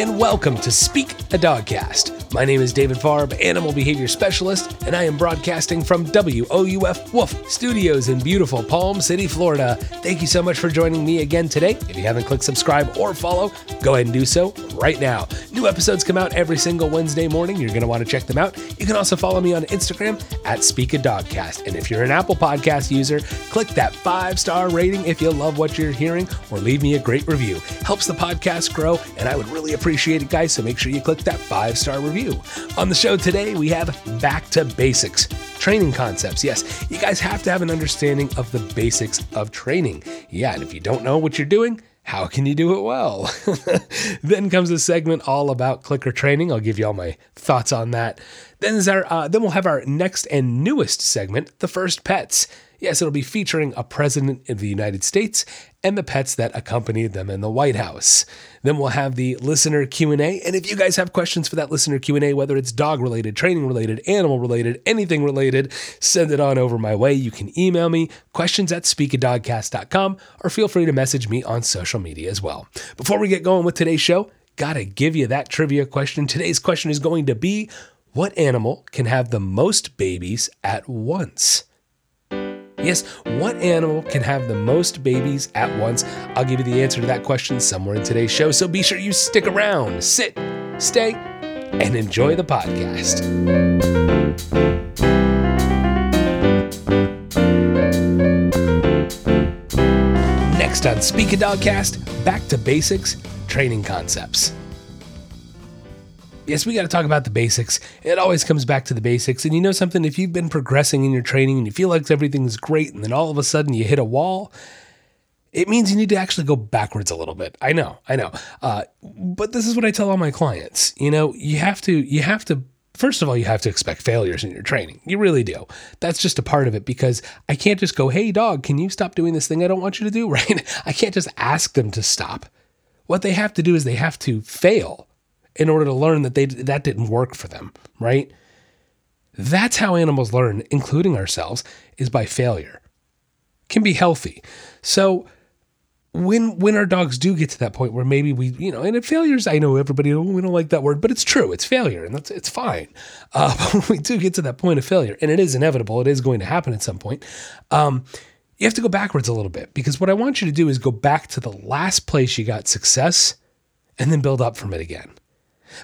and welcome to Speak a Dogcast. My name is David Farb, Animal Behavior Specialist, and I am broadcasting from WOUF Wolf Studios in beautiful Palm City, Florida. Thank you so much for joining me again today. If you haven't clicked subscribe or follow, go ahead and do so right now. New episodes come out every single Wednesday morning. You're going to want to check them out. You can also follow me on Instagram at Speak a Dogcast. And if you're an Apple Podcast user, click that five star rating if you love what you're hearing, or leave me a great review. Helps the podcast grow, and I would really appreciate it, guys. So make sure you click that five star review. On the show today, we have Back to Basics training concepts. Yes, you guys have to have an understanding of the basics of training. Yeah, and if you don't know what you're doing, how can you do it well? then comes a segment all about clicker training. I'll give you all my thoughts on that. Then is our uh, then we'll have our next and newest segment, the first pets. Yes, it'll be featuring a president of the United States and the pets that accompanied them in the White House. Then we'll have the listener Q&A, and if you guys have questions for that listener Q&A, whether it's dog related, training related, animal related, anything related, send it on over my way. You can email me questions at speakadogcast.com or feel free to message me on social media as well. Before we get going with today's show, gotta give you that trivia question. Today's question is going to be what animal can have the most babies at once? Yes, what animal can have the most babies at once? I'll give you the answer to that question somewhere in today's show, so be sure you stick around, sit, stay, and enjoy the podcast. Next on Speak a Dogcast, back to basics, training concepts. Yes, we got to talk about the basics. It always comes back to the basics. And you know something? If you've been progressing in your training and you feel like everything's great, and then all of a sudden you hit a wall, it means you need to actually go backwards a little bit. I know, I know. Uh, but this is what I tell all my clients. You know, you have to, you have to First of all, you have to expect failures in your training. You really do. That's just a part of it because I can't just go, hey, dog, can you stop doing this thing I don't want you to do? Right? I can't just ask them to stop. What they have to do is they have to fail in order to learn that they that didn't work for them, right? That's how animals learn, including ourselves, is by failure. Can be healthy. So when when our dogs do get to that point where maybe we you know and it failures I know everybody oh, we don't like that word but it's true it's failure and that's it's fine uh, but when we do get to that point of failure and it is inevitable it is going to happen at some point um, you have to go backwards a little bit because what I want you to do is go back to the last place you got success and then build up from it again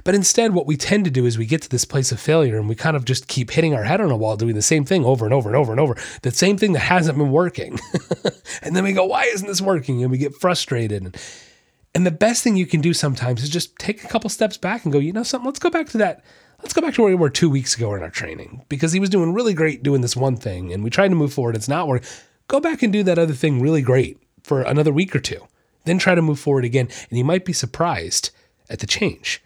but instead, what we tend to do is we get to this place of failure and we kind of just keep hitting our head on a wall doing the same thing over and over and over and over, the same thing that hasn't been working. and then we go, why isn't this working? And we get frustrated. And, the best thing you can do sometimes is just take a couple steps back and go, you know something, let's go back to that. Let's go back to where we were two weeks ago in our training because he was doing really great doing this one thing and we tried to move forward. It's not working. Go back and do that other thing really great for another week or two. Then try to move forward again. And you might be surprised at the change.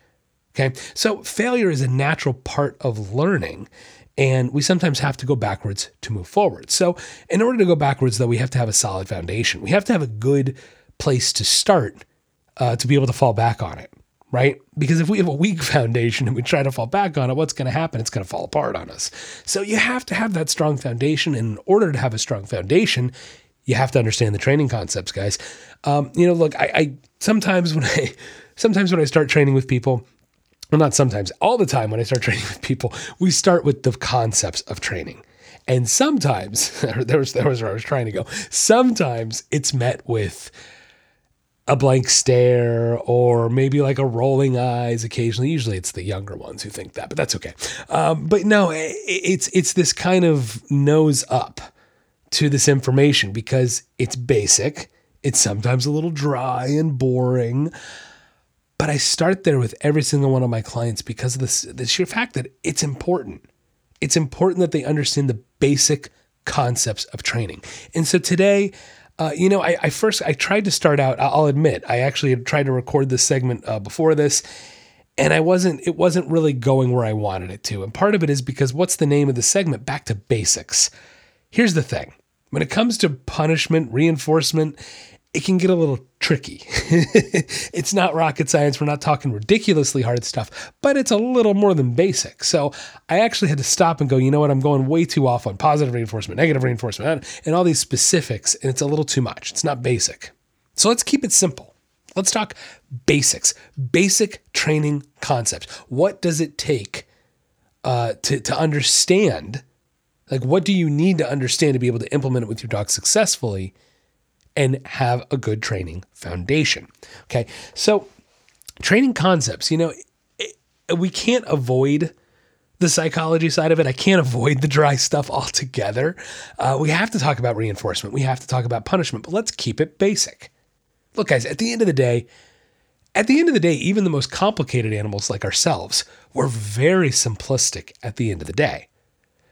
Okay. So failure is a natural part of learning. And we sometimes have to go backwards to move forward. So, in order to go backwards, though, we have to have a solid foundation. We have to have a good place to start uh, to be able to fall back on it, right? Because if we have a weak foundation and we try to fall back on it, what's going to happen? It's going to fall apart on us. So, you have to have that strong foundation. And in order to have a strong foundation, you have to understand the training concepts, guys. Um, you know, look, I, I sometimes when I sometimes when I start training with people, well, not sometimes, all the time when I start training with people, we start with the concepts of training. And sometimes, there was, there was where I was trying to go. Sometimes it's met with a blank stare or maybe like a rolling eyes occasionally. Usually it's the younger ones who think that, but that's okay. Um, but no, it's, it's this kind of nose up to this information because it's basic. It's sometimes a little dry and boring. But I start there with every single one of my clients because of the sheer fact that it's important. It's important that they understand the basic concepts of training. And so today, uh, you know, I, I, first I tried to start out. I'll admit, I actually tried to record this segment uh, before this, and I wasn't. It wasn't really going where I wanted it to. And part of it is because what's the name of the segment? Back to basics. Here's the thing: when it comes to punishment, reinforcement, it can get a little tricky. it's not rocket science. We're not talking ridiculously hard stuff, but it's a little more than basic. So I actually had to stop and go, you know what? I'm going way too off on positive reinforcement, negative reinforcement, and all these specifics, and it's a little too much. It's not basic. So let's keep it simple. Let's talk basics, basic training concepts. What does it take uh, to, to understand? Like, what do you need to understand to be able to implement it with your dog successfully and have a good training foundation? Okay. So, training concepts, you know, it, we can't avoid the psychology side of it. I can't avoid the dry stuff altogether. Uh, we have to talk about reinforcement. We have to talk about punishment, but let's keep it basic. Look, guys, at the end of the day, at the end of the day, even the most complicated animals like ourselves, we're very simplistic at the end of the day.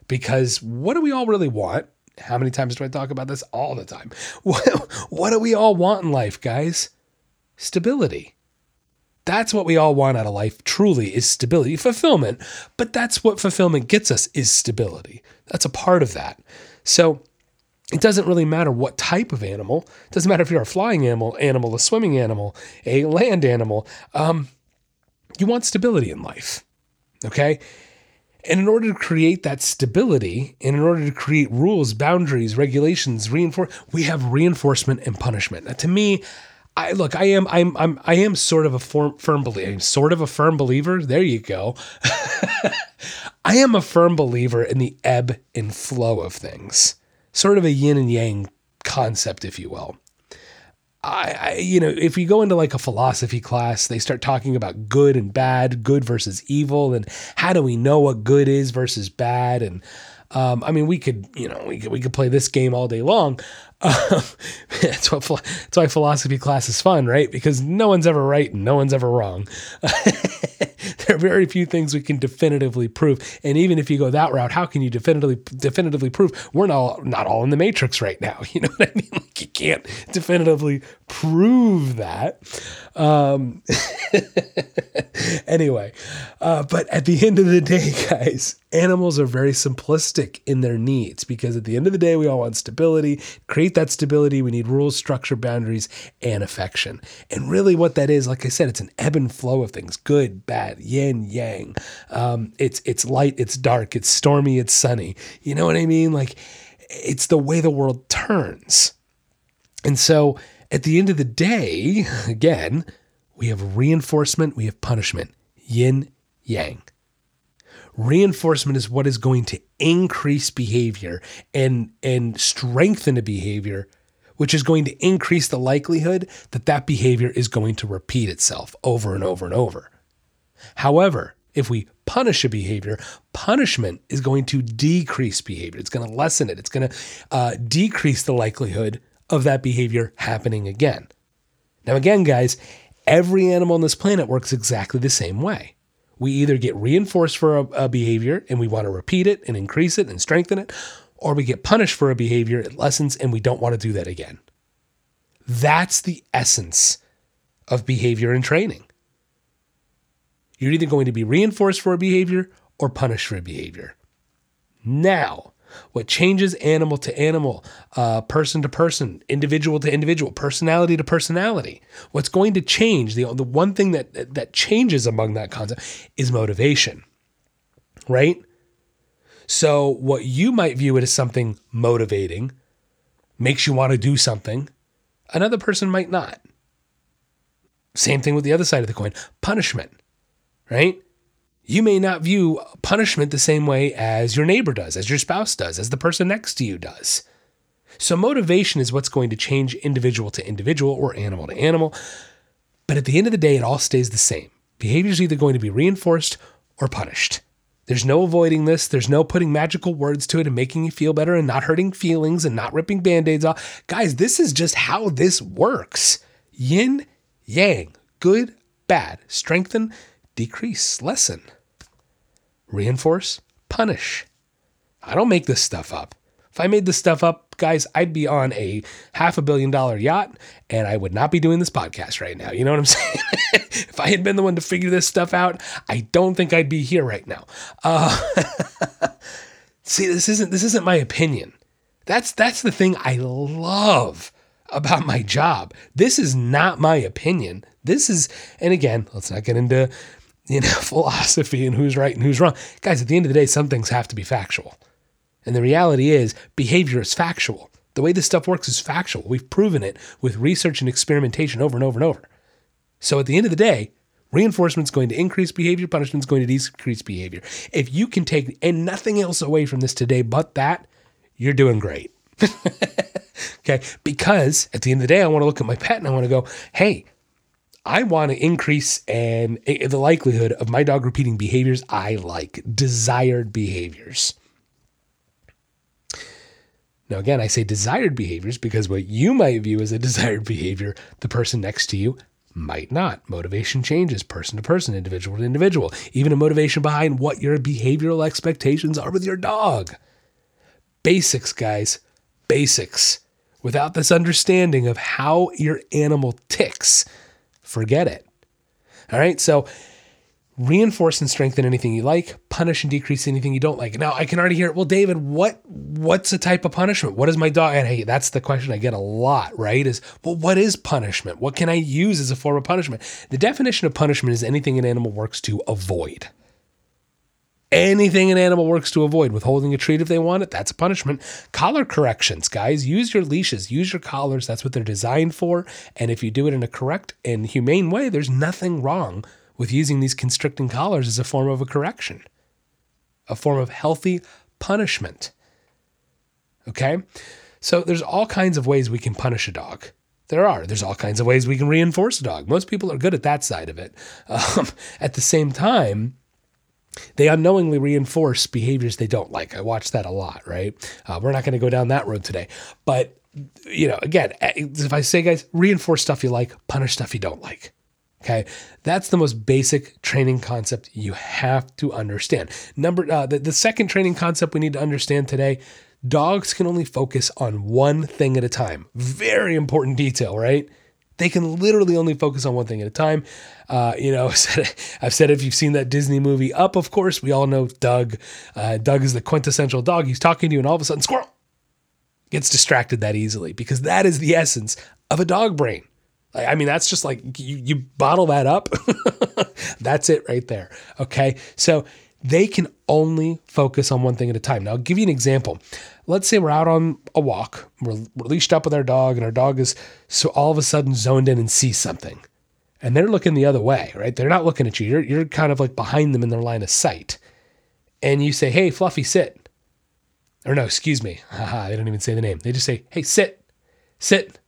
Because what do we all really want? How many times do I talk about this? All the time. What, what do we all want in life, guys? Stability. That's what we all want out of life, truly, is stability, fulfillment. But that's what fulfillment gets us is stability. That's a part of that. So it doesn't really matter what type of animal. It doesn't matter if you're a flying animal, animal, a swimming animal, a land animal. Um, you want stability in life. Okay? And in order to create that stability, and in order to create rules, boundaries, regulations, reinforce, we have reinforcement and punishment. Now, to me, I look, I am, I'm, I'm, I am sort of a firm, firm believer. I'm sort of a firm believer. There you go. I am a firm believer in the ebb and flow of things, sort of a yin and yang concept, if you will. I, I, you know, if you go into like a philosophy class, they start talking about good and bad, good versus evil, and how do we know what good is versus bad, and um, I mean, we could, you know, we could, we could play this game all day long. Um, that's what that's why philosophy class is fun, right? Because no one's ever right and no one's ever wrong. there are very few things we can definitively prove, and even if you go that route, how can you definitively definitively prove we're not not all in the matrix right now? You know what I mean? Like you can't definitively prove that. Um, anyway, uh, but at the end of the day, guys, animals are very simplistic in their needs because at the end of the day, we all want stability. Create that stability, we need rules, structure, boundaries, and affection. And really, what that is, like I said, it's an ebb and flow of things: good, bad, yin, yang. Um, it's it's light, it's dark, it's stormy, it's sunny. You know what I mean? Like it's the way the world turns. And so, at the end of the day, again, we have reinforcement, we have punishment, yin, yang. Reinforcement is what is going to increase behavior and, and strengthen a behavior, which is going to increase the likelihood that that behavior is going to repeat itself over and over and over. However, if we punish a behavior, punishment is going to decrease behavior. It's going to lessen it. It's going to uh, decrease the likelihood of that behavior happening again. Now, again, guys, every animal on this planet works exactly the same way. We either get reinforced for a, a, behavior and we want to repeat it and increase it and strengthen it, or we get punished for a behavior, it lessens, and we don't want to do that again. That's the essence of behavior and training. You're either going to be reinforced for a behavior or punished for a behavior. Now, what changes animal to animal, uh, person to person, individual to individual, personality to personality. What's going to change, the, the one thing that, that changes among that concept is motivation, right? So, what you might view it as something motivating, makes you want to do something, another person might not. Same thing with the other side of the coin punishment, right? You may not view punishment the same way as your neighbor does, as your spouse does, as the person next to you does. So, motivation is what's going to change individual to individual or animal to animal. But at the end of the day, it all stays the same. Behavior is either going to be reinforced or punished. There's no avoiding this. There's no putting magical words to it and making you feel better and not hurting feelings and not ripping band aids off. Guys, this is just how this works yin, yang, good, bad, strengthen, decrease, lessen reinforce, punish. I don't make this stuff up. If I made this stuff up, guys, I'd be on a half a billion dollar yacht and I would not be doing this podcast right now. You know what I'm saying? if I had been the one to figure this stuff out, I don't think I'd be here right now. Uh, see, this isn't this isn't my opinion. That's that's the thing I love about my job. This is not my opinion. This is, and again, let's not get into you know, philosophy and who's right and who's wrong. Guys, at the end of the day, some things have to be factual. And the reality is, behavior is factual. The way this stuff works is factual. We've proven it with research and experimentation over and over and over. So at the end of the day, reinforcement's going to increase behavior, punishment's going to decrease behavior. If you can take and nothing else away from this today but that, you're doing great. okay. Because at the end of the day, I want to look at my pet and I want to go, hey, I want to increase and eh, eh, the likelihood of my dog repeating behaviors I like, desired behaviors. Now, again, I say desired behaviors because what you might view as a desired behavior, the person next to you might not. Motivation changes person to person, individual to individual, even a motivation behind what your behavioral expectations are with your dog. Basics, guys, basics. Without this understanding of how your animal ticks, forget it. All right, so reinforce and strengthen anything you like, punish and decrease anything you don't like. Now I can already hear, well, David, what what's a type of punishment? What is my dog? And hey, that's the question I get a lot, right? Is well, what is punishment? What can I use as a form of punishment? The definition of punishment is anything an animal works to avoid. Anything an animal works to avoid, withholding a treat if they want it, that's a punishment. Collar corrections, guys, use your leashes, use your collars. That's what they're designed for. And if you do it in a correct and humane way, there's nothing wrong with using these constricting collars as a form of a correction, a form of healthy punishment. Okay? So there's all kinds of ways we can punish a dog. There are. There's all kinds of ways we can reinforce a dog. Most people are good at that side of it. Um, at the same time, they unknowingly reinforce behaviors they don't like. I watch that a lot, right? Uh, we're not going to go down that road today. But, you know, again, eh, if I say, guys, reinforce stuff you like, punish stuff you don't like. Okay, that's the most basic training concept you have to understand. Number uh, the, the second training concept we need to understand today: dogs can only focus on one thing at a time. Very important detail, right? They can literally only focus on one thing at a time. Uh, you know, I've said if you've seen that Disney movie Up, of course, we all know Dug. Uh, Dug is the quintessential dog. He's talking to you, and all of a sudden, squirrel gets distracted that easily because that is the essence of a dog brain. I mean, that's just like you, you bottle that up. that's it right there. Okay. So they can only focus on one thing at a time. Now, I'll give you an example. Let's say we're out on a walk, we're, we're leashed up with our dog, and our dog is so all of a sudden zoned in and sees something. And they're looking the other way, right? They're not looking at you. You're, you're kind of like behind them in their line of sight. And you say, Hey, Fluffy, sit. Or no, excuse me. They don't even say the name. They just say, Hey, sit, sit.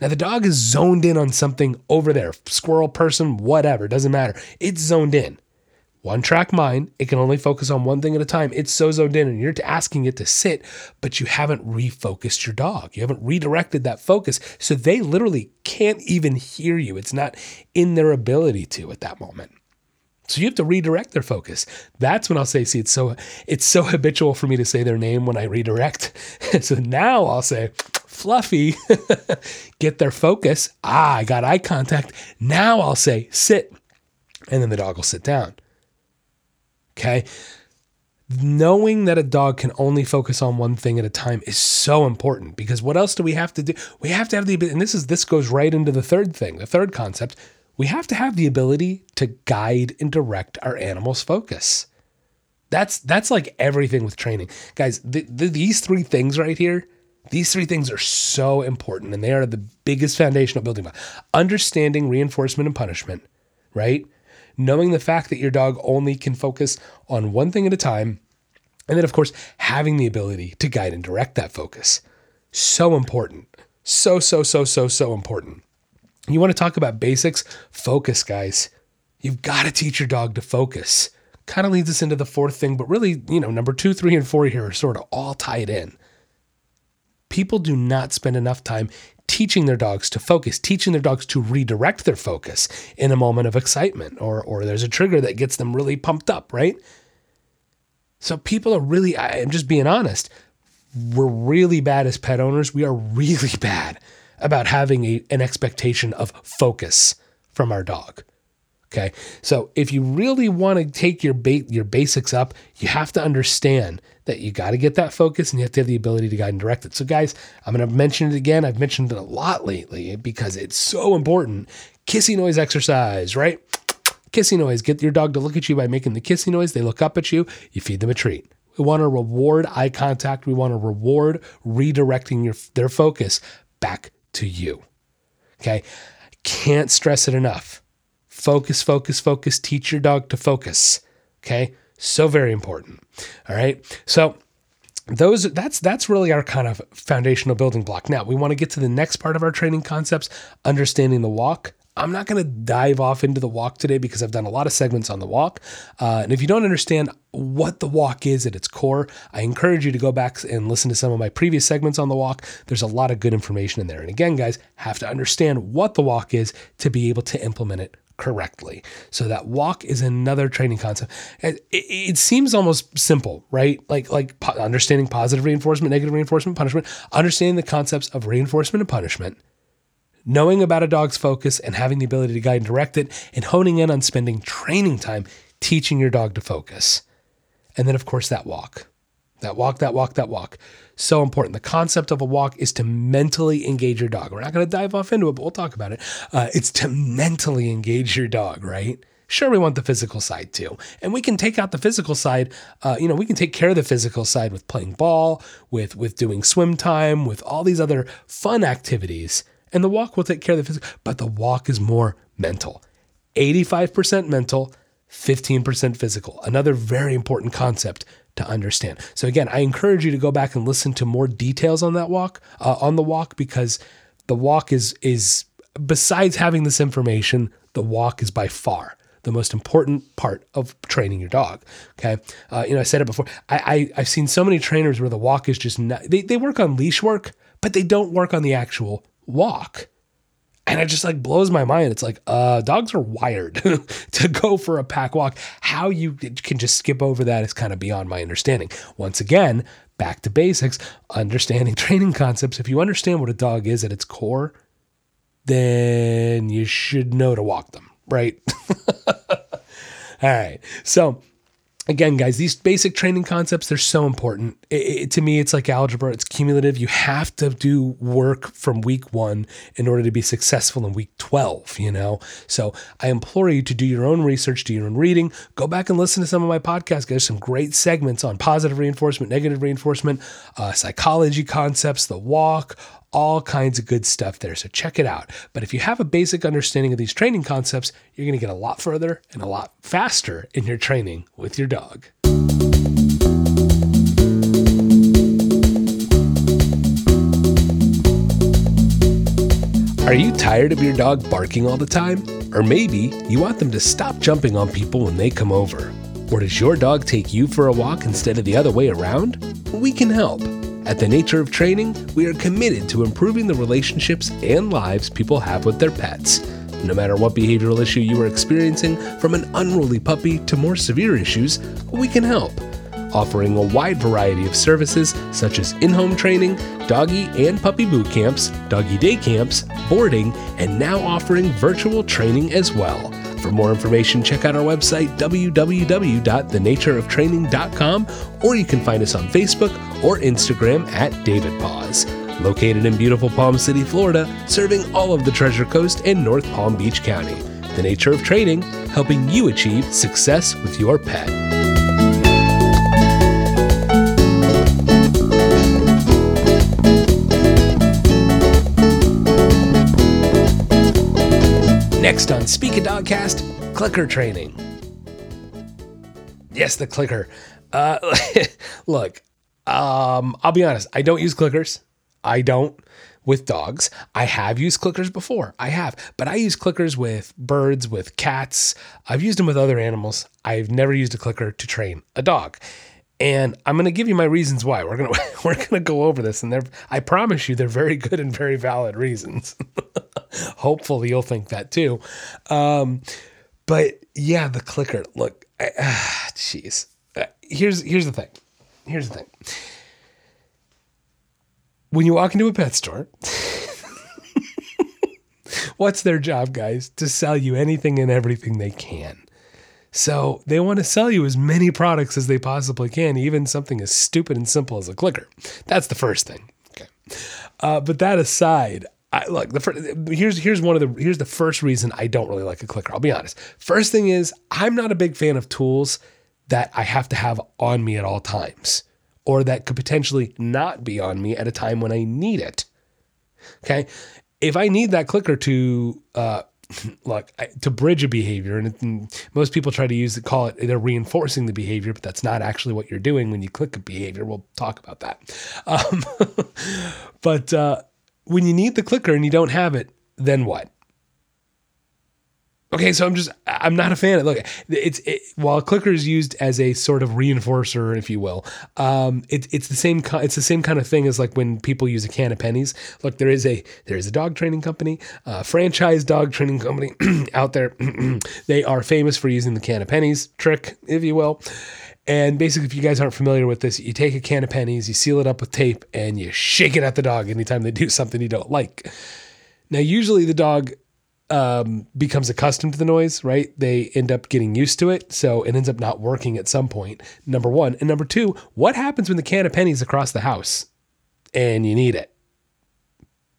Now, the dog is zoned in on something over there squirrel, person, whatever, doesn't matter. It's zoned in. One track mind, it can only focus on one thing at a time. It's so zoned in, and you're asking it to sit, but you haven't refocused your dog. You haven't redirected that focus. So they literally can't even hear you. It's not in their ability to at that moment. So you have to redirect their focus. That's when I'll say, see, it's so it's so habitual for me to say their name when I redirect. so now I'll say, Fluffy, get their focus. Ah, I got eye contact. Now I'll say, sit. And then the dog will sit down. Okay. Knowing that a dog can only focus on one thing at a time is so important because what else do we have to do? We have to have the ability, and this is this goes right into the third thing, the third concept. We have to have the ability to guide and direct our animal's focus. That's that's like everything with training. Guys, the, the, these three things right here, these three things are so important and they are the biggest foundational building block. Understanding reinforcement and punishment, right? Knowing the fact that your dog only can focus on one thing at a time. And then, of course, having the ability to guide and direct that focus. So important. So, so, so, so, so important. You want to talk about basics? Focus, guys. You've got to teach your dog to focus. Kind of leads us into the fourth thing, but really, you know, number two, three, and four here are sort of all tied in people do not spend enough time teaching their dogs to focus, teaching their dogs to redirect their focus in a moment of excitement or or there's a trigger that gets them really pumped up, right? So people are really I'm just being honest, we're really bad as pet owners. We are really bad about having a, an expectation of focus from our dog. Okay. So if you really want to take your bait, your basics up, you have to understand that you got to get that focus and you have to have the ability to guide and direct it. So guys, I'm going to mention it again. I've mentioned it a lot lately because it's so important. Kissy noise exercise, right? Kissy noise. Get your dog to look at you by making the kissy noise. They look up at you. You feed them a treat. We want to reward eye contact. We want to reward redirecting your, their focus back to you. Okay Can't stress it enough. Focus, focus, focus. Teach your dog to focus. Okay. So very important. All right. So those that's that's really our kind of foundational building block. Now we want to get to the next part of our training concepts, understanding the walk. I'm not going to dive off into the walk today because I've done a lot of segments on the walk. Uh, and if you don't understand what the walk is at its core, I encourage you to go back and listen to some of my previous segments on the walk. There's a lot of good information in there. And again, guys, have to understand what the walk is to be able to implement it correctly. So that walk is another training concept. It, it, it, seems almost simple, right? Like like understanding positive reinforcement, negative reinforcement, punishment, understanding the concepts of reinforcement and punishment, knowing about a dog's focus and having the ability to guide and direct it, and honing in on spending training time teaching your dog to focus. And then of course that walk. That walk, that walk, that walk. So important. The concept of a walk is to mentally engage your dog. We're not going to dive off into it, but we'll talk about it. Uh, it's to mentally engage your dog, right? Sure, we want the physical side too. And we can take out the physical side. Uh, you know, we can take care of the physical side with playing ball, with with doing swim time, with all these other fun activities. And the walk will take care of the physical, but the walk is more mental. 85% mental, 15% physical. Another very important concept to understand. So again, I encourage you to go back and listen to more details on that walk, uh, on the walk, because the walk is is besides having this information, the walk is by far the most important part of training your dog. Okay, uh, you know I said it before. I, I have seen so many trainers where the walk is just not, they they work on leash work, but they don't work on the actual walk. And it just like blows my mind. It's like, uh, dogs are wired to go for a pack walk. How you can just skip over that is kind of beyond my understanding. Once again, back to basics, understanding training concepts. If you understand what a dog is at its core, then you should know to walk them, right? All right. So again, guys, these basic training concepts, they're so important. It, it, to me, it's like algebra, it's cumulative. You have to do work from week one in order to be successful in week 12, you know? So I implore you to do your own research, do your own reading. Go back and listen to some of my podcasts. There's some great segments on positive reinforcement, negative reinforcement, uh, psychology concepts, the walk, all kinds of good stuff there. So check it out. But if you have a basic understanding of these training concepts, you're going to get a lot further and a lot faster in your training with your dog. Are you tired of your dog barking all the time? Or maybe you want them to stop jumping on people when they come over? Or does your dog take you for a walk instead of the other way around? We can help. At the Nature of Training, we are committed to improving the relationships and lives people have with their pets. No matter what behavioral issue you are experiencing, from an unruly puppy to more severe issues, we can help. Offering a wide variety of services such as in home training, doggy and puppy boot camps, doggy day camps, boarding, and now offering virtual training as well. For more information, check out our website, www.thenatureoftraining.com, or you can find us on Facebook or Instagram at David Paws. Located in beautiful Palm City, Florida, serving all of the Treasure Coast and North Palm Beach County. The Nature of Training, helping you achieve success with your pet. Next on Speak a Dogcast, clicker training. Yes, the clicker. Uh, look, um, I'll be honest, I don't use clickers. I don't with dogs. I have used clickers before. I have, but I use clickers with birds, with cats. I've used them with other animals. I've never used a clicker to train a dog. And I'm going to give you my reasons why. We're going to we're going to go over this and they're I promise you they're very good and very valid reasons. Hopefully you'll think that too. Um, but yeah, the clicker. Look, jeez. Uh, here's here's the thing. Here's the thing. When you walk into a pet store, what's their job, guys? To sell you anything and everything they can. So they want to sell you as many products as they possibly can, even something as stupid and simple as a clicker. That's the first thing. Okay. Uh, but that aside, I look the first, here's here's one of the here's the first reason I don't really like a clicker. I'll be honest. First thing is I'm not a big fan of tools that I have to have on me at all times or that could potentially not be on me at a time when I need it. Okay? if I need that clicker to uh, look to bridge a behavior, and, it, and most people try to use it, call it they're reinforcing the behavior, but that's not actually what you're doing when you click a behavior. We'll talk about that. Um, but uh, when you need the clicker and you don't have it, then what? Okay, so I'm just I'm not a fan look. It's it, while clicker is used as a sort of reinforcer, if you will. Um, it, it's the same it's the same kind of thing as like when people use a can of pennies. Look, there is a there is a dog training company, uh, franchise dog training company out there. they are famous for using the can of pennies trick, if you will. And basically, if you guys aren't familiar with this, you take a can of pennies, you seal it up with tape, and you shake it at the dog anytime they do something you don't like. Now, usually the dog um, becomes accustomed to the noise, right? They end up getting used to it. So it ends up not working at some point, number one. And number two, what happens when the can of pennies across the house and you need it?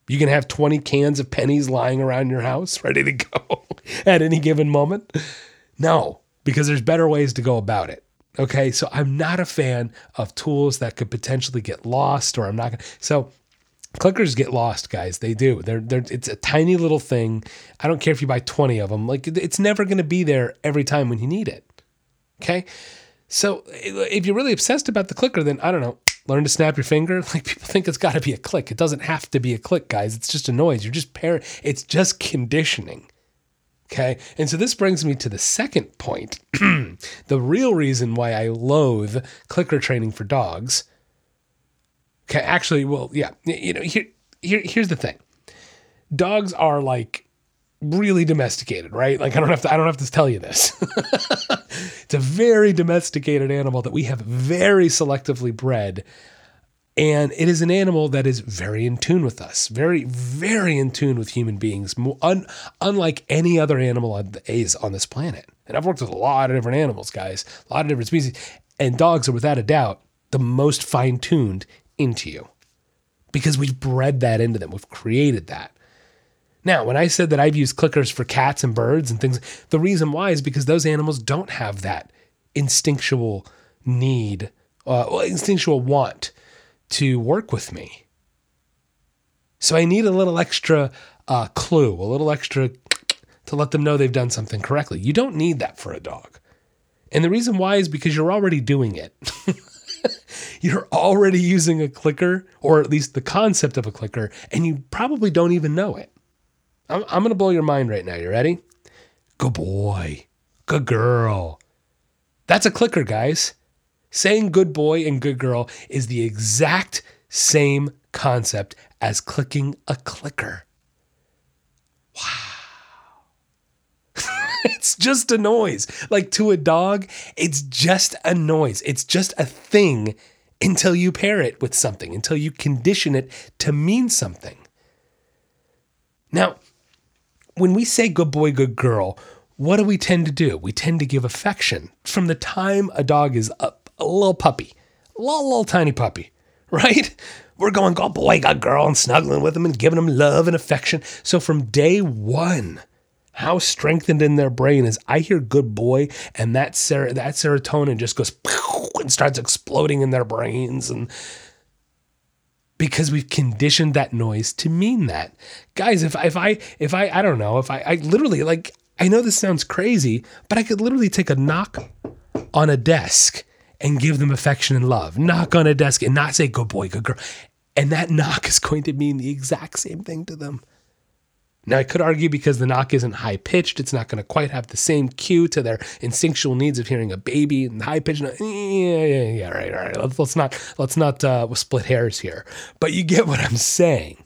You can have 20 cans of pennies lying around your house ready to go at any given moment. No, because there's better ways to go about it. Okay. So I'm not a fan of tools that could potentially get lost or I'm not to. So clickers get lost guys. They do. They're, they're it's a tiny little thing. I don't care if you buy 20 of them like it's never going to be there every time when you need it. Okay? So if you're really obsessed about the clicker then i don't know learn to snap your finger. Like people think it's got to be a click. It doesn't have to be a click guys. It's just a noise. You're just pair it's just conditioning. Okay? And so this brings me to the second point. The real reason why i loathe clicker training for dogs Okay, actually, well, yeah, you know, here, here, here's the thing. Dogs are like really domesticated, right? Like I don't have to I don't have to tell you this. it's a very domesticated animal that we have very selectively bred. And it is an animal that is very in tune with us, very, very in tune with human beings, un, unlike any other animal on the A's on this planet. And I've worked with a lot of different animals, guys, a lot of different species. And dogs are without a doubt the most fine tuned into you because we've bred that into them. We've created that. Now, when I said that I've used clickers for cats and birds and things, the reason why is because those animals don't have that instinctual need, uh, well, instinctual want to work with me. So I need a little extra uh, clue, a little extra to let them know they've done something correctly. You don't need that for a dog. And the reason why is because you're already doing it. you're already using a clicker, or at least the concept of a clicker, and you probably don't even know it. I'm, I'm going to blow your mind right now. You ready? Good boy. Good girl. That's a clicker, guys. Saying good boy and good girl is the exact same concept as clicking a clicker. Wow. it's just a noise. Like to a dog, it's just a noise. It's just a thing until you pair it with something, until you condition it to mean something. Now, when we say good boy, good girl, what do we tend to do? We tend to give affection from the time a dog is a, a little puppy, a little, little tiny puppy, right? We're going, good boy, good girl, and snuggling with them and giving them love and affection. So from day one, how strengthened in their brain is I hear good boy and that ser- that serotonin just goes and starts exploding in their brains and because we've conditioned that noise to mean that. Guys, if if I if I I don't know, if I I literally like I know this sounds crazy, but I could literally take a knock on a desk and give them affection and love. Knock on a desk and not say good boy, good girl. And that knock is going to mean the exact same thing to them. Now, I could argue because the knock isn't high pitched, it's not going to quite have the same cue to their instinctual needs of hearing a baby and high pitched. Yeah, yeah, yeah, right, right. Let's, let's not let's not uh, split hairs here. But you get what I'm saying.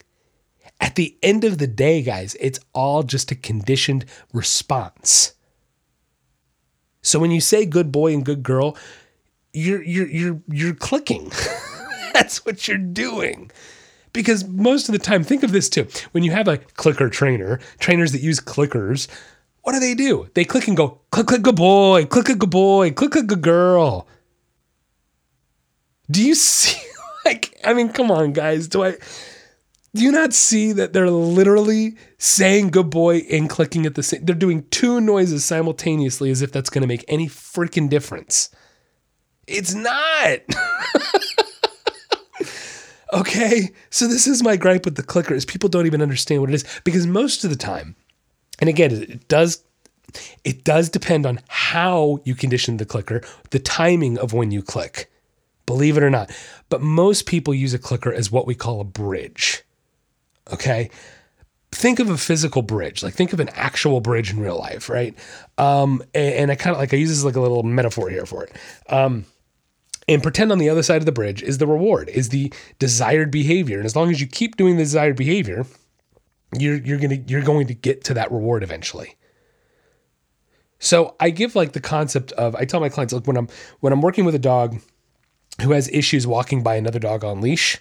At the end of the day, guys, it's all just a conditioned response. So when you say good boy and good girl, you're you're you're you're clicking. That's what you're doing. Because most of the time, think of this too. When you have a clicker trainer, trainers that use clickers, what do they do? They click and go, click, click, good boy, click, click, good boy, click, click, good girl. Do you see, like, I mean, come on, guys. Do I, do you not see that they're literally saying good boy and clicking at the same, they're doing two noises simultaneously as if that's going to make any freaking difference. It's not. Okay, so this is my gripe with the clicker is people don't even understand what it is because most of the time, and again, it does it does depend on how you condition the clicker, the timing of when you click. Believe it or not. But most people use a clicker as what we call a bridge. Okay? Think of a physical bridge, like think of an actual bridge in real life, right? Um, and, and I kind of like I use this like a little metaphor here for it. Um, and pretend on the other side of the bridge is the reward, is the desired behavior. And as long as you keep doing the desired behavior, you're you're gonna you're going to get to that reward eventually. So I give like the concept of I tell my clients look when I'm when I'm working with a dog who has issues walking by another dog on leash,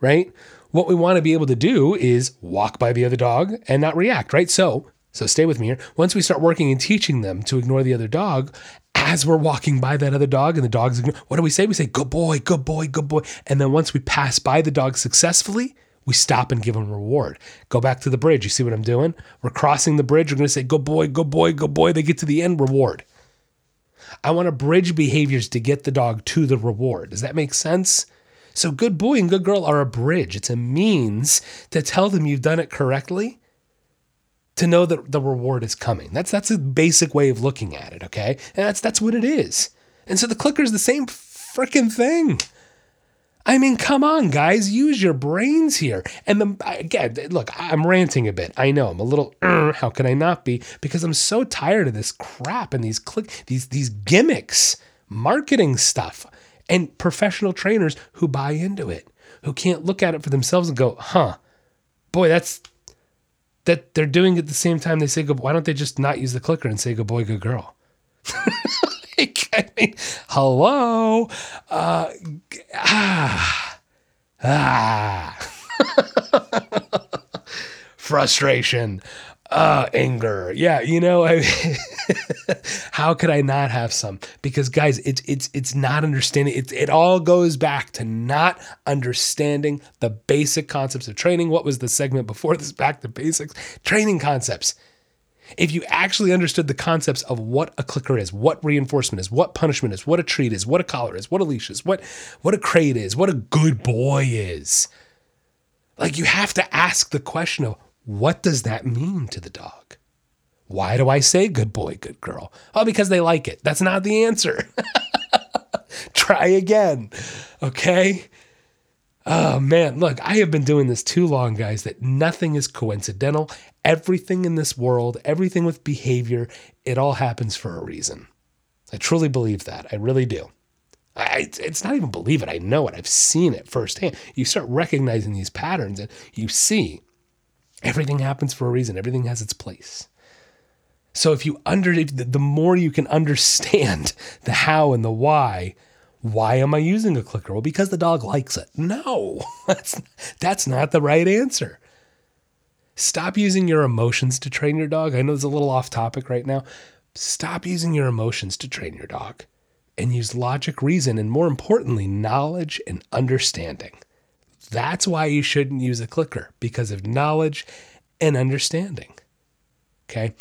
right? What we want to be able to do is walk by the other dog and not react, right? So so stay with me here. Once we start working and teaching them to ignore the other dog, as we're walking by that other dog and the dog's what do we say? We say, good boy, good boy, good boy. And then once we pass by the dog successfully, we stop and give them reward. Go back to the bridge. You see what I'm doing? We're crossing the bridge. We're going to say, good boy, good boy, good boy. They get to the end, reward. I want to bridge behaviors to get the dog to the reward. Does that make sense? So, good boy and good girl are a bridge. It's a means to tell them you've done it correctly to know that the reward is coming. That's that's a basic way of looking at it, okay? And that's that's what it is. And so the clicker is the same freaking thing. I mean, come on, guys, use your brains here. And the, again, look, I'm ranting a bit. I know I'm a little. How can I not be? Because I'm so tired of this crap and these click these these gimmicks, marketing stuff, and professional trainers who buy into it, who can't look at it for themselves and go, "Huh, boy, that's that they're doing at the same time they say good why don't they just not use the clicker and say good boy good girl. Like, I mean, hello? Uh, ah. Ah. Frustration uh, anger. Yeah, you know, I, how could I not have some? Because guys, it's it's it's not understanding. It it all goes back to not understanding the basic concepts of training. What was the segment before this? Back to basics. Training concepts. If you actually understood the concepts of what a clicker is, what reinforcement is, what punishment is, what a treat is, what a collar is, what a leash is, what what a crate is, what a good boy is. Like you have to ask the question of what does that mean to the dog? Why do I say good boy, good girl? Oh, because they like it. That's not the answer. Try again. Okay? Oh man, look, I have been doing this too long, guys, that nothing is coincidental. Everything in this world, everything with behavior, it all happens for a reason. I truly believe that. I really do. I, it's not even believe it. I know it. I've seen it firsthand. You start recognizing these patterns and you see Everything happens for a reason, everything has its place. So if you under the more you can understand the how and the why, why am I using a clicker? Well, because the dog likes it. No, that's that's not the right answer. Stop using your emotions to train your dog. I know it's a little off topic right now. Stop using your emotions to train your dog and use logic, reason, and more importantly, knowledge and understanding. That's why you shouldn't use a clicker because of knowledge and understanding. Okay.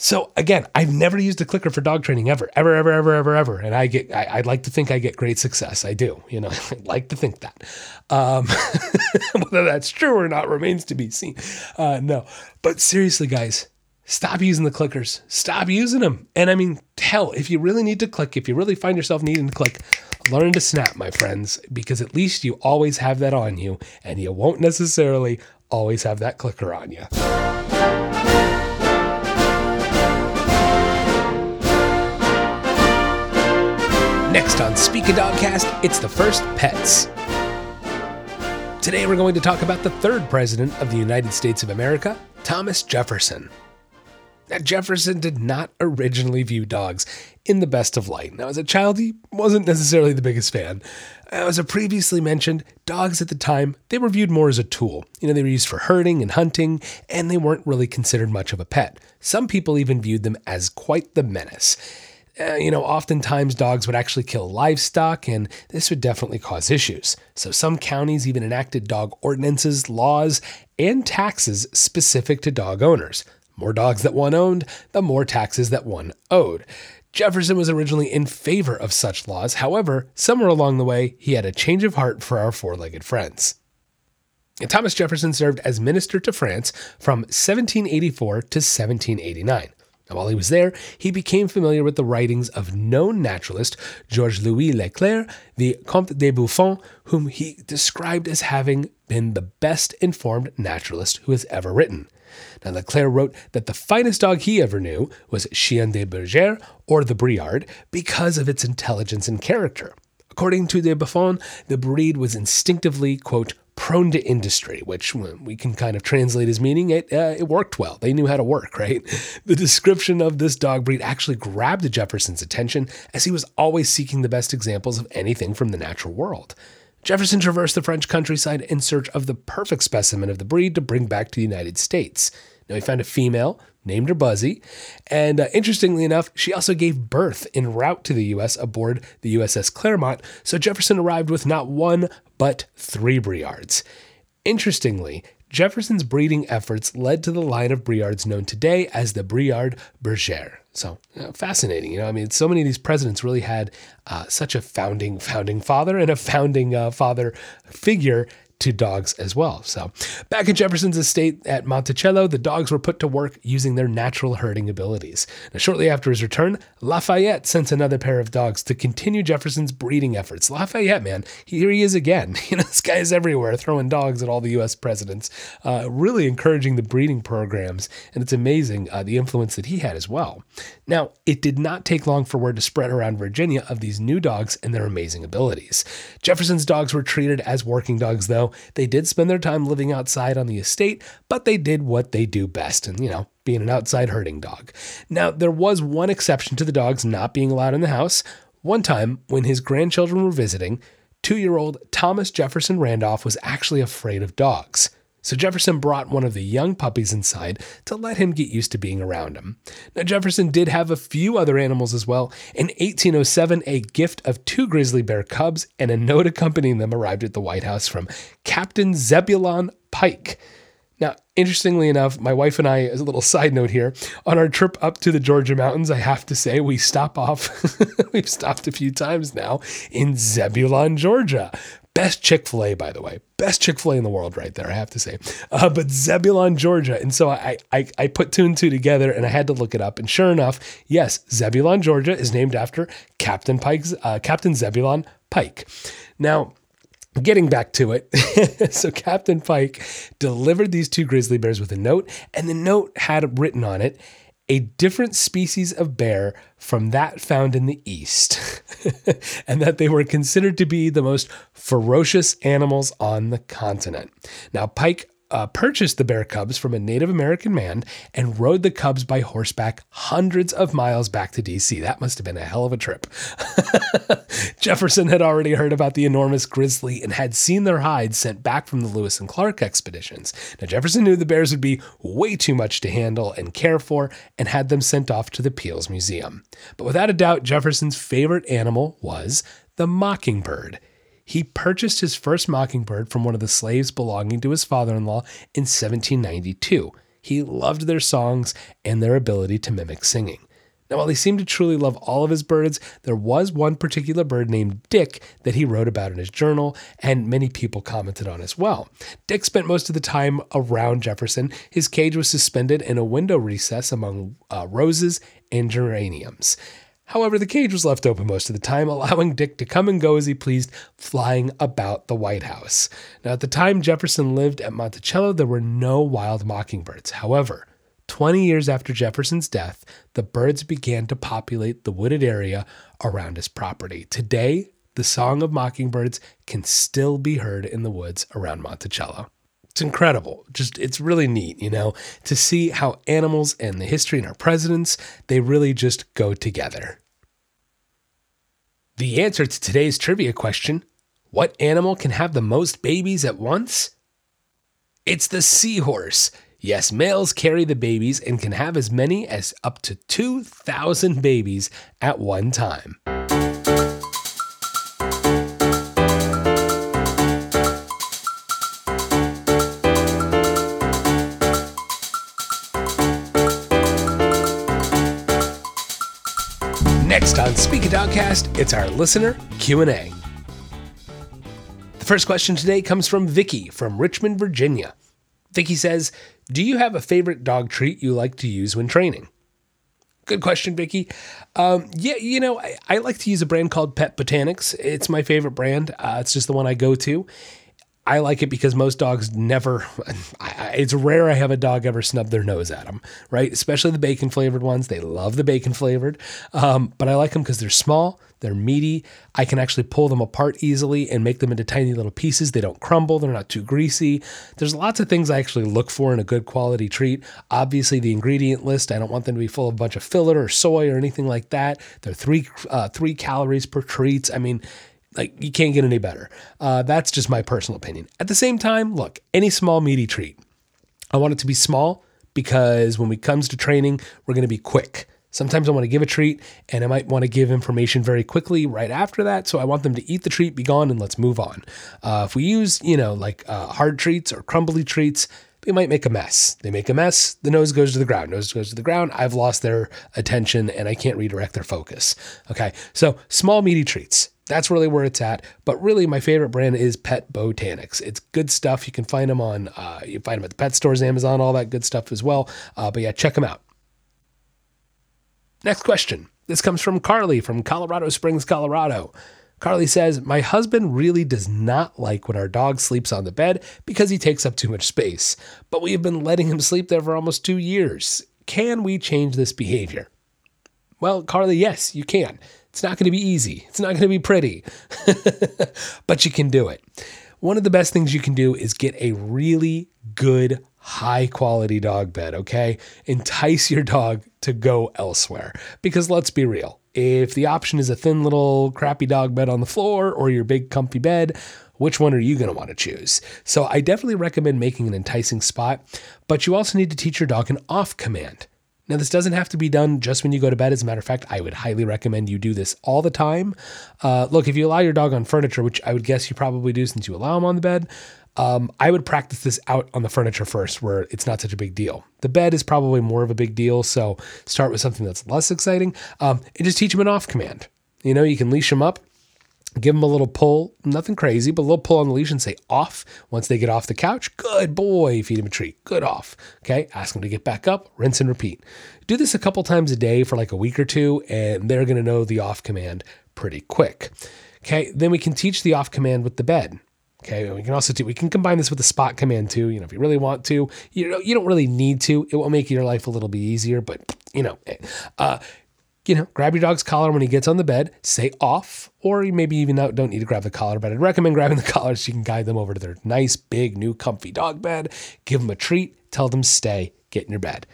So again, I've never used a clicker for dog training ever, ever, ever, ever, ever, ever. And I get, I, would like to think I get great success. I do, you know, I'd like to think that. Um, whether that's true or not remains to be seen. Uh, no, but seriously, guys, stop using the clickers. Stop using them. And I mean, hell, if you really need to click, if you really find yourself needing to click, learn to snap, my friends, because at least you always have that on you and you won't necessarily always have that clicker on you. Next on Speak a Dogcast, it's the first pets. Today we're going to talk about the third president of the United States of America, Thomas Jefferson. Jefferson did not originally view dogs in the best of light. Now, as a child, he wasn't necessarily the biggest fan. As I previously mentioned, dogs at the time, they were viewed more as a tool. You know, they were used for herding and hunting, and they weren't really considered much of a pet. Some people even viewed them as quite the menace. Uh, you know, oftentimes dogs would actually kill livestock, and this would definitely cause issues. So, some counties even enacted dog ordinances, laws, and taxes specific to dog owners more dogs that one owned, the more taxes that one owed. Jefferson was originally in favor of such laws. However, somewhere along the way, he had a change of heart for our four legged friends. Thomas Jefferson served as minister to France from 1784 to 1789. And while he was there, he became familiar with the writings of known naturalist Georges Louis Leclerc, the Comte de Buffon, whom he described as having been the best informed naturalist who has ever written. Now, Leclerc wrote that the finest dog he ever knew was Chien de Berger, or the Briard, because of its intelligence and character. According to de Buffon, the breed was instinctively, quote, prone to industry, which we can kind of translate as meaning it, uh, it worked well. They knew how to work, right? The description of this dog breed actually grabbed Jefferson's attention as he was always seeking the best examples of anything from the natural world. Jefferson traversed the French countryside in search of the perfect specimen of the breed to bring back to the United States. Now, he found a female, named her Buzzy, and uh, interestingly enough, she also gave birth en route to the U.S. aboard the USS Clermont, so Jefferson arrived with not one, but three Briards. Interestingly, Jefferson's breeding efforts led to the line of Briards known today as the Briard Berger. So you know, fascinating, you know. I mean, so many of these presidents really had uh, such a founding founding father and a founding uh, father figure to dogs as well. So, back at Jefferson's estate at Monticello, the dogs were put to work using their natural herding abilities. Now, shortly after his return, Lafayette sent another pair of dogs to continue Jefferson's breeding efforts. Lafayette, man, here he is again. You know, this guy is everywhere, throwing dogs at all the U.S. presidents, uh, really encouraging the breeding programs, and it's amazing uh, the influence that he had as well. Now, it did not take long for word to spread around Virginia of these new dogs and their amazing abilities. Jefferson's dogs were treated as working dogs, though they did spend their time living outside on the estate, but they did what they do best, and you know, being an outside herding dog. Now, there was one exception to the dogs not being allowed in the house. One time, when his grandchildren were visiting, two year old Thomas Jefferson Randolph was actually afraid of dogs. So Jefferson brought one of the young puppies inside to let him get used to being around him. Now, Jefferson did have a few other animals as well. In 1807, a gift of two grizzly bear cubs and a note accompanying them arrived at the White House from Captain Zebulon Pike. Now, interestingly enough, my wife and I, as a little side note here, on our trip up to the Georgia mountains, I have to say we stop off, we've stopped a few times now in Zebulon, Georgia. Best Chick fil A, by the way. Best Chick fil A in the world, right there, I have to say. Uh, but Zebulon, Georgia. And so I, I, I put two and two together and I had to look it up. And sure enough, yes, Zebulon, Georgia is named after Captain Pike's, uh, Captain Zebulon Pike. Now, Getting back to it, so Captain Pike delivered these two grizzly bears with a note, and the note had written on it, a different species of bear from that found in the East, and that they were considered to be the most ferocious animals on the continent. Now, Pike uh, purchased the bear cubs from a Native American man and rode the cubs by horseback hundreds of miles back to DC. That must have been a hell of a trip. Jefferson had already heard about the enormous grizzly and had seen their hides sent back from the Lewis and Clark expeditions. Now, Jefferson knew the bears would be way too much to handle and care for and had them sent off to the Peale's Museum. But without a doubt, Jefferson's favorite animal was the mockingbird. He purchased his first mockingbird from one of the slaves belonging to his father in law in 1792. He loved their songs and their ability to mimic singing. Now, while he seemed to truly love all of his birds, there was one particular bird named Dick that he wrote about in his journal, and many people commented on as well. Dick spent most of the time around Jefferson. His cage was suspended in a window recess among uh, roses and geraniums. However, the cage was left open most of the time, allowing Dick to come and go as he pleased, flying about the White House. Now, at the time Jefferson lived at Monticello, there were no wild mockingbirds. However, 20 years after Jefferson's death, the birds began to populate the wooded area around his property. Today, the song of mockingbirds can still be heard in the woods around Monticello it's incredible. Just it's really neat, you know, to see how animals and the history and our presidents, they really just go together. The answer to today's trivia question, what animal can have the most babies at once? It's the seahorse. Yes, males carry the babies and can have as many as up to 2,000 babies at one time. Next on Speak a Dogcast, it's our listener Q&A. The first question today comes from Vicky from Richmond, Virginia. Vicky says, "Do you have a favorite dog treat you like to use when training?" Good question, Vicky. Um, yeah, you know, I, I, like to use a brand called Pet Botanics. It's my favorite brand. Uh, it's just the one I go to. I like it because most dogs never, it's rare I have a dog ever snub their nose at them, right? Especially the bacon flavored ones. They love the bacon flavored. Um, but I like them because they're small, they're meaty. I can actually pull them apart easily and make them into tiny little pieces. They don't crumble, they're not too greasy. There's lots of things I actually look for in a good quality treat. Obviously, the ingredient list, I don't want them to be full of a bunch of filler or soy or anything like that. They're three, uh, three calories per treats. I mean, like you can't get any better. Uh, that's just my personal opinion. At the same time, look, any small meaty treat, I want it to be small because when it comes to training, we're going to be quick. Sometimes I want to give a treat and I might want to give information very quickly right after that. So I want them to eat the treat, be gone, and let's move on. Uh, if we use, you know, like uh, hard treats or crumbly treats, they might make a mess. They make a mess, the nose goes to the ground. Nose goes to the ground. I've lost their attention and I can't redirect their focus. Okay. So small, meaty treats. That's really where it's at. But really, my favorite brand is Pet Botanics. It's good stuff. You can find them on, uh, you find them at the pet stores, Amazon, all that good stuff as well. Uh, but yeah, check them out. Next question. This comes from Carly from Colorado Springs, Colorado. Carly says, My husband really does not like when our dog sleeps on the bed because he takes up too much space, but we have been letting him sleep there for almost two years. Can we change this behavior? Well, Carly, yes, you can. It's not going to be easy. It's not going to be pretty, but you can do it. One of the best things you can do is get a really good, high quality dog bed, okay? Entice your dog to go elsewhere. Because let's be real, if the option is a thin little crappy dog bed on the floor or your big comfy bed, which one are you going to want to choose? So I definitely recommend making an enticing spot, but you also need to teach your dog an off command. Now, this doesn't have to be done just when you go to bed. As a matter of fact, I would highly recommend you do this all the time. Uh, look, if you allow your dog on furniture, which I would guess you probably do since you allow him on the bed, um, I would practice this out on the furniture first, where it's not such a big deal. The bed is probably more of a big deal, so start with something that's less exciting um, and just teach him an off command. You know, you can leash him up, give them a little pull, nothing crazy, but a little pull on the leash and say off. Once they get off the couch, good boy, feed him a treat, good off. Okay, ask them to get back up, rinse and repeat. Do this a couple times a day for like a week or two, and they're going to know the off command pretty quick. Okay, then we can teach the off command with the bed. Okay, we can also do we can combine this with the spot command too. You know, if you really want to, you know, you don't really need to. It will make your life a little bit easier, but you know, eh, uh, you know, grab your dog's collar when he gets on the bed, say off, or you maybe even don't need to grab the collar, but I'd recommend grabbing the collar so you can guide them over to their nice, big, new, comfy dog bed. Give them a treat, tell them stay, get in your bed.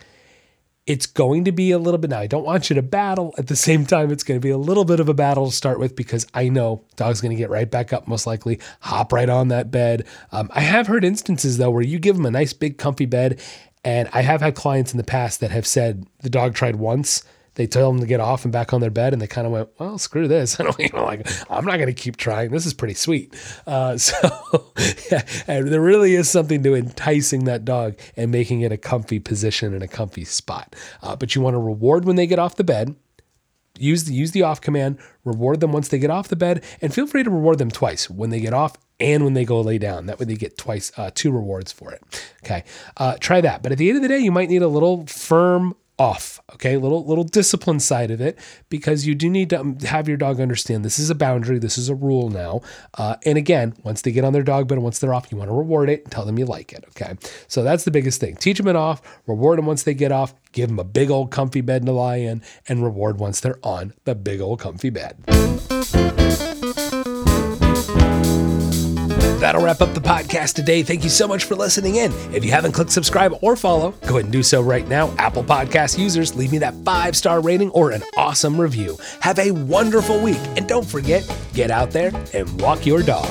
It's going to be a little bit now. I don't want you to battle. At the same time, it's going to be a little bit of a battle to start with because I know dog's going to get right back up, most likely, hop right on that bed. Um, I have heard instances though where you give them a nice, big, comfy bed, and I have had clients in the past that have said the dog tried once they tell them to get off and back on their bed, and they kind of went, "Well, screw this. I don't, you know, like I'm not going to keep trying. This is pretty sweet." Uh, so, yeah, there really is something to enticing that dog and making it a comfy position and a comfy spot. Uh, but you want to reward when they get off the bed. Use the use the off command. Reward them once they get off the bed, and feel free to reward them twice when they get off and when they go lay down. That way they get twice uh, two rewards for it. Okay, uh, try that. But at the end of the day, you might need a little firm off okay? Little little discipline side of it because you do need to um, have your dog understand this is a boundary this is a rule now. Uh, and again once they get on their dog bed once they're off you want to reward it and tell them you like it okay? So that's the biggest thing. Teach them it off reward them once they get off give them a big old comfy bed to lie in and reward once they're on the big old comfy bed That'll wrap up the podcast today. Thank you so much for listening in. If you haven't clicked subscribe or follow, go ahead and do so right now. Apple Podcast users, leave me that five star rating or an awesome review. Have a wonderful week. And don't forget, get out there and walk your dog.